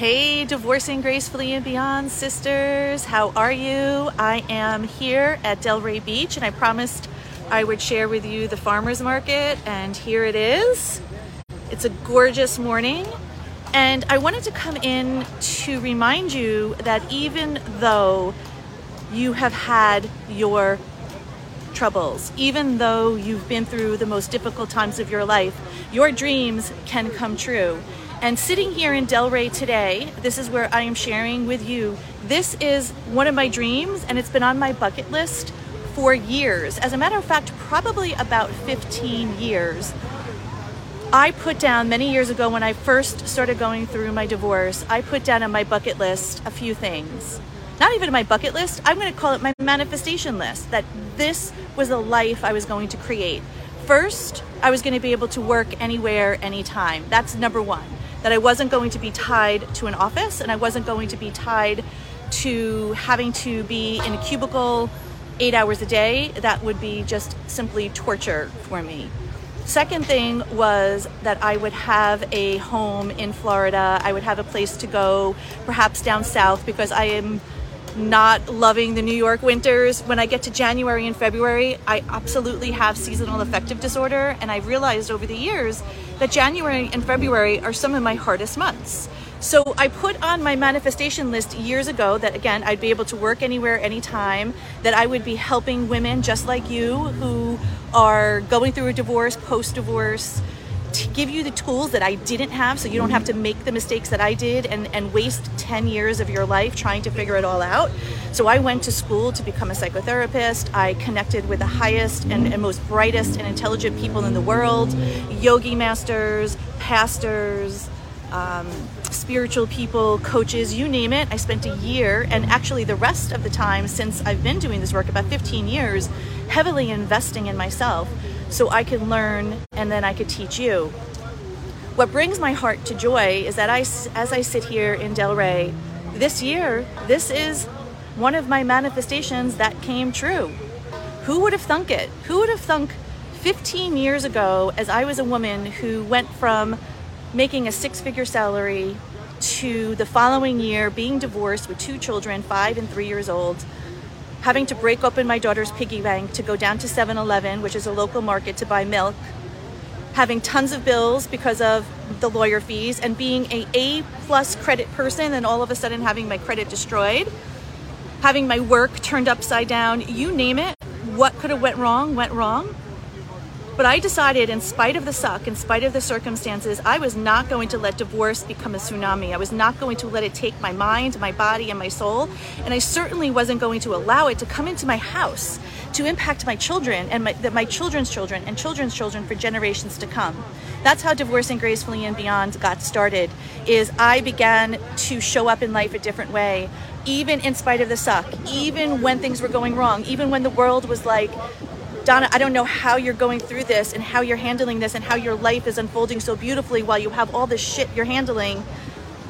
Hey, Divorcing Gracefully and Beyond sisters, how are you? I am here at Delray Beach and I promised I would share with you the farmer's market, and here it is. It's a gorgeous morning, and I wanted to come in to remind you that even though you have had your troubles, even though you've been through the most difficult times of your life, your dreams can come true. And sitting here in Delray today, this is where I am sharing with you. This is one of my dreams, and it's been on my bucket list for years. As a matter of fact, probably about 15 years. I put down many years ago when I first started going through my divorce, I put down on my bucket list a few things. Not even my bucket list, I'm going to call it my manifestation list that this was the life I was going to create. First, I was going to be able to work anywhere, anytime. That's number one. That I wasn't going to be tied to an office and I wasn't going to be tied to having to be in a cubicle eight hours a day. That would be just simply torture for me. Second thing was that I would have a home in Florida. I would have a place to go, perhaps down south, because I am not loving the New York winters. When I get to January and February, I absolutely have seasonal affective disorder. And I realized over the years that January and February are some of my hardest months. So I put on my manifestation list years ago that again, I'd be able to work anywhere, anytime, that I would be helping women just like you who are going through a divorce, post divorce, give you the tools that I didn't have so you don't have to make the mistakes that I did and, and waste 10 years of your life trying to figure it all out. So I went to school to become a psychotherapist. I connected with the highest and, and most brightest and intelligent people in the world, yogi masters, pastors, um, spiritual people, coaches, you name it. I spent a year, and actually the rest of the time since I've been doing this work, about 15 years, heavily investing in myself so I can learn and then I could teach you. What brings my heart to joy is that I, as I sit here in Delray this year, this is one of my manifestations that came true. Who would have thunk it? Who would have thunk 15 years ago, as I was a woman who went from making a six figure salary to the following year being divorced with two children, five and three years old, having to break open my daughter's piggy bank to go down to 7 Eleven, which is a local market, to buy milk, having tons of bills because of the lawyer fees, and being a A plus credit person, and all of a sudden having my credit destroyed, having my work turned upside down, you name it, what could have went wrong, went wrong. But I decided, in spite of the suck, in spite of the circumstances, I was not going to let divorce become a tsunami. I was not going to let it take my mind, my body, and my soul. And I certainly wasn't going to allow it to come into my house to impact my children and my, my children's children and children's children for generations to come. That's how Divorcing Gracefully and Beyond got started, is I began to show up in life a different way even in spite of the suck, even when things were going wrong, even when the world was like, Dona, I don't know how you're going through this and how you're handling this and how your life is unfolding so beautifully while you have all this shit you're handling.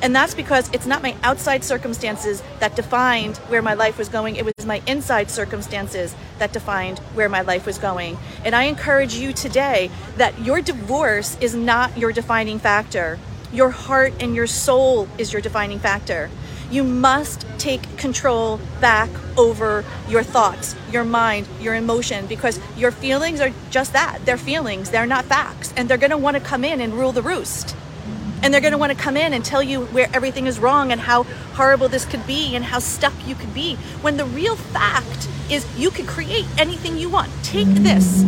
And that's because it's not my outside circumstances that defined where my life was going. It was my inside circumstances that defined where my life was going. And I encourage you today that your divorce is not your defining factor. Your heart and your soul is your defining factor. You must take control back over your thoughts, your mind, your emotion, because your feelings are just that. They're feelings, they're not facts. And they're going to want to come in and rule the roost. And they're going to want to come in and tell you where everything is wrong and how horrible this could be and how stuck you could be. When the real fact is you could create anything you want. Take this,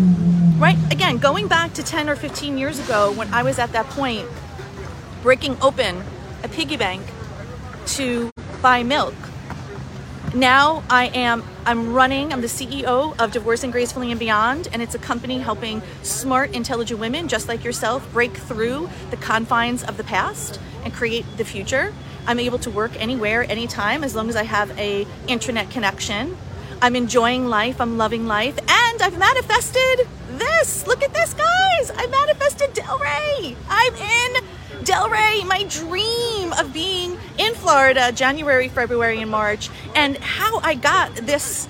right? Again, going back to 10 or 15 years ago when I was at that point, breaking open a piggy bank to buy milk. Now I am I'm running, I'm the CEO of Divorcing Gracefully and Beyond, and it's a company helping smart, intelligent women just like yourself break through the confines of the past and create the future. I'm able to work anywhere, anytime, as long as I have a internet connection. I'm enjoying life, I'm loving life, and I've manifested this. Look at this, guys. I manifested Delray. I'm in Delray, my dream of being in Florida January, February, and March, and how I got this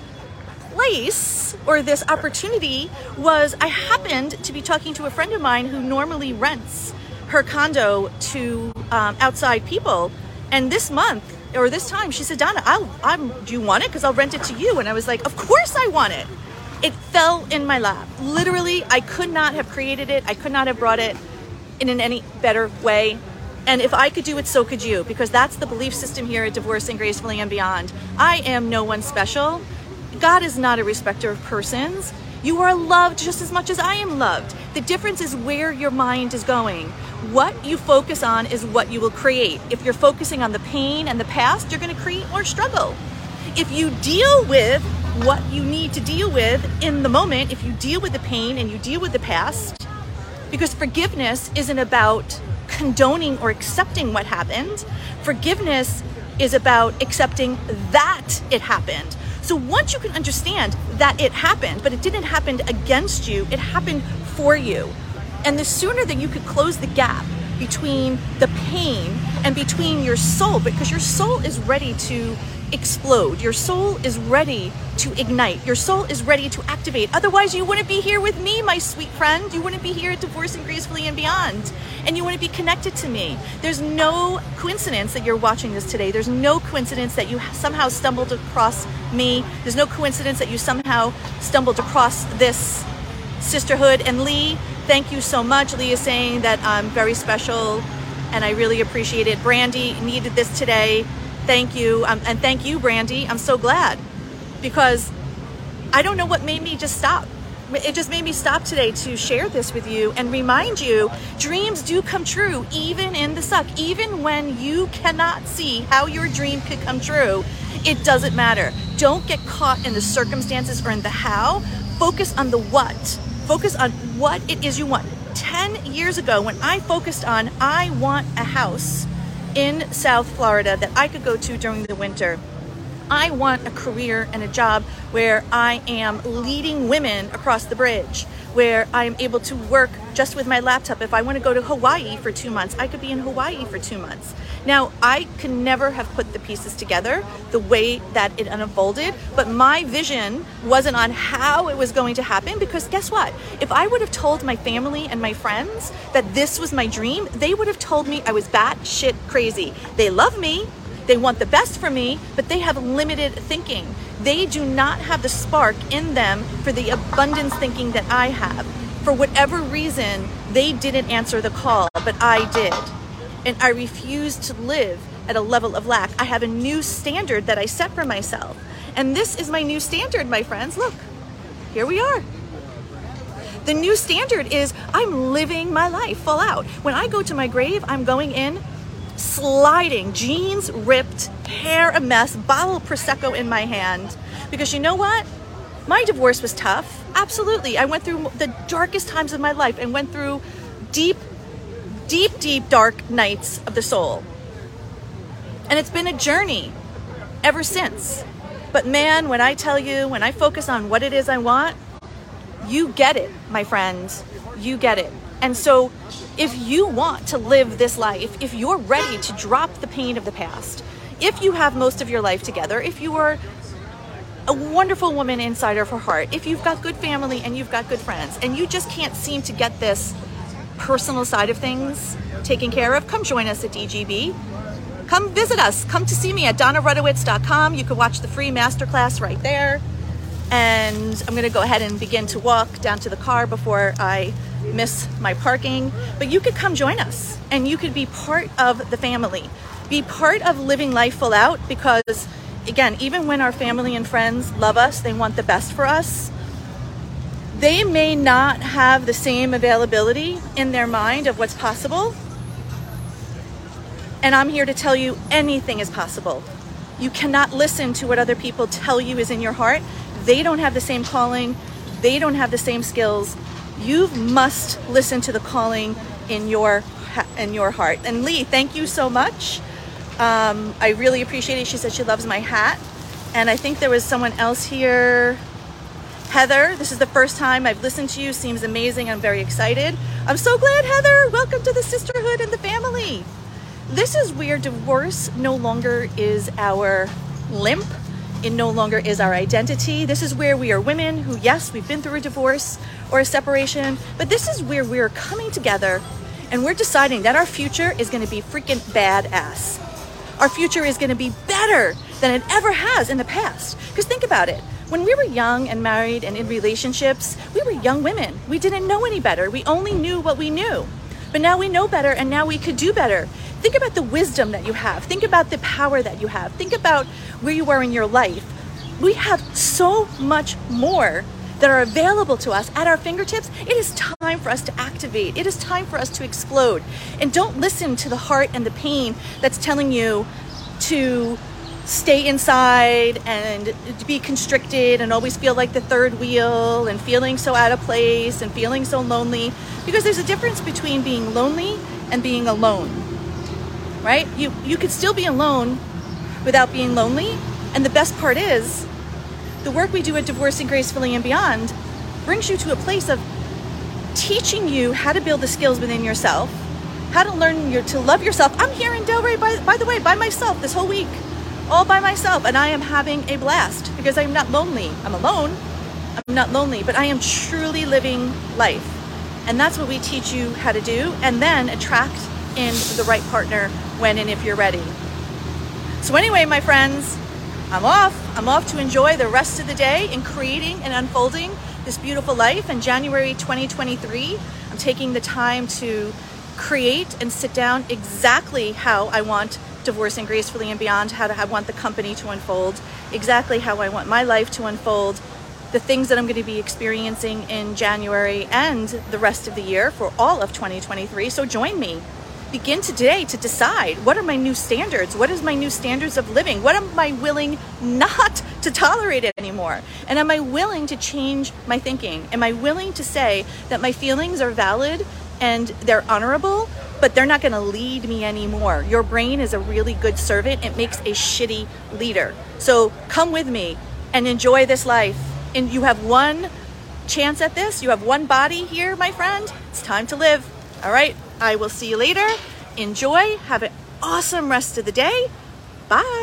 place or this opportunity was I happened to be talking to a friend of mine who normally rents her condo to um, outside people. And this month or this time, she said, Dona, I'll, I'm, do you want it? Because I'll rent it to you. And I was like, of course I want it. It fell in my lap. Literally, I could not have created it. I could not have brought it in an any better way. And if I could do it, so could you, because that's the belief system here at Divorcing Gracefully and Beyond. I am no one special. God is not a respecter of persons. You are loved just as much as I am loved. The difference is where your mind is going. What you focus on is what you will create. If you're focusing on the pain and the past, you're going to create more struggle. If you deal with what you need to deal with in the moment, if you deal with the pain and you deal with the past, because forgiveness isn't about condoning or accepting what happened. Forgiveness is about accepting that it happened. So once you can understand that it happened, but it didn't happen against you, it happened for you. And the sooner that you could close the gap between the pain and between your soul, because your soul is ready to explode. Your soul is ready to ignite. Your soul is ready to activate. Otherwise, you wouldn't be here with me, my sweet friend. You wouldn't be here at Divorcing Gracefully and Beyond. And you wouldn't be connected to me. There's no coincidence that you're watching this today. There's no coincidence that you somehow stumbled across me. There's no coincidence that you somehow stumbled across this sisterhood. And Lee, thank you so much. Lee is saying that I'm very special and I really appreciate it. Brandy needed this today. Thank you. Um, and thank you, Brandy. I'm so glad because I don't know what made me just stop. It just made me stop today to share this with you and remind you dreams do come true, even in the suck. Even when you cannot see how your dream could come true, it doesn't matter. Don't get caught in the circumstances or in the how. Focus on the what. Focus on what it is you want. 10 years ago, when I focused on, I want a house in South Florida that I could go to during the winter. I want a career and a job where I am leading women across the bridge, where I am able to work just with my laptop. If I want to go to Hawaii for two months, I could be in Hawaii for two months. Now, I could never have put the pieces together the way that it unfolded, but my vision wasn't on how it was going to happen because guess what? If I would have told my family and my friends that this was my dream, they would have told me I was batshit crazy. They love me, they want the best for me, but they have limited thinking. They do not have the spark in them for the abundance thinking that I have. For whatever reason, they didn't answer the call, but I did. And I refuse to live at a level of lack. I have a new standard that I set for myself. And this is my new standard, my friends. Look, here we are. The new standard is I'm living my life full out. When I go to my grave, I'm going in sliding, jeans ripped, hair a mess, bottle of Prosecco in my hand. Because you know what? My divorce was tough. Absolutely. I went through the darkest times of my life and went through deep, deep, deep, dark nights of the soul. And it's been a journey ever since. But man, when I tell you, when I focus on what it is I want, you get it, my friends. You get it. And so, if you want to live this life, if you're ready to drop the pain of the past, if you have most of your life together, if you are a wonderful woman inside of her heart, if you've got good family and you've got good friends, and you just can't seem to get this personal side of things taken care of, come join us at DGB. Come visit us. Come to see me at donarutowicz.com. You can watch the free masterclass right there. And I'm to go ahead and begin to walk down to the car before I miss my parking, but you could come join us and you could be part of the family. Be part of living life full out because, again, even when our family and friends love us, they want the best for us, they may not have the same availability in their mind of what's possible. And I'm here to tell you anything is possible. You cannot listen to what other people tell you is in your heart. They don't have the same calling, they don't have the same skills, you must listen to the calling in your in your heart. And Lee, thank you so much. Um, I really appreciate it. She said she loves my hat, and I think there was someone else here. Heather, this is the first time I've listened to you. Seems amazing. I'm very excited. I'm so glad, Heather. Welcome to the sisterhood and the family. This is where divorce no longer is our limp it no longer is our identity. This is where we are women who, yes, we've been through a divorce or a separation, but this is where we're coming together and we're deciding that our future is going to be freaking badass. Our future is going to be better than it ever has in the past. Because think about it. When we were young and married and in relationships, we were young women. We didn't know any better. We only knew what we knew. But now we know better and now we could do better. Think about the wisdom that you have. Think about the power that you have. Think about where you are in your life. We have so much more that are available to us at our fingertips. It is time for us to activate. It is time for us to explode. And don't listen to the heart and the pain that's telling you to stay inside and be constricted and always feel like the third wheel and feeling so out of place and feeling so lonely because there's a difference between being lonely and being alone right you you could still be alone without being lonely and the best part is the work we do at divorcing gracefully and beyond brings you to a place of teaching you how to build the skills within yourself how to learn your, to love yourself i'm here in delray by, by the way by myself this whole week all by myself and I am having a blast because I'm not lonely. I'm alone. I'm not lonely, but I am truly living life. And that's what we teach you how to do and then attract in the right partner when and if you're ready. So anyway, my friends, I'm off. I'm off to enjoy the rest of the day in creating and unfolding this beautiful life. In January 2023, I'm taking the time to create and sit down exactly how I want divorcing gracefully and beyond how I want the company to unfold, exactly how I want my life to unfold, the things that I'm going to be experiencing in January and the rest of the year for all of 2023. So join me. Begin today to decide what are my new standards? What is my new standards of living? What am I willing not to tolerate it anymore? And am I willing to change my thinking? Am I willing to say that my feelings are valid and they're honorable but they're not going to lead me anymore. Your brain is a really good servant. It makes a shitty leader. So come with me and enjoy this life. And you have one chance at this. You have one body here, my friend. It's time to live. All right. I will see you later. Enjoy. Have an awesome rest of the day. Bye.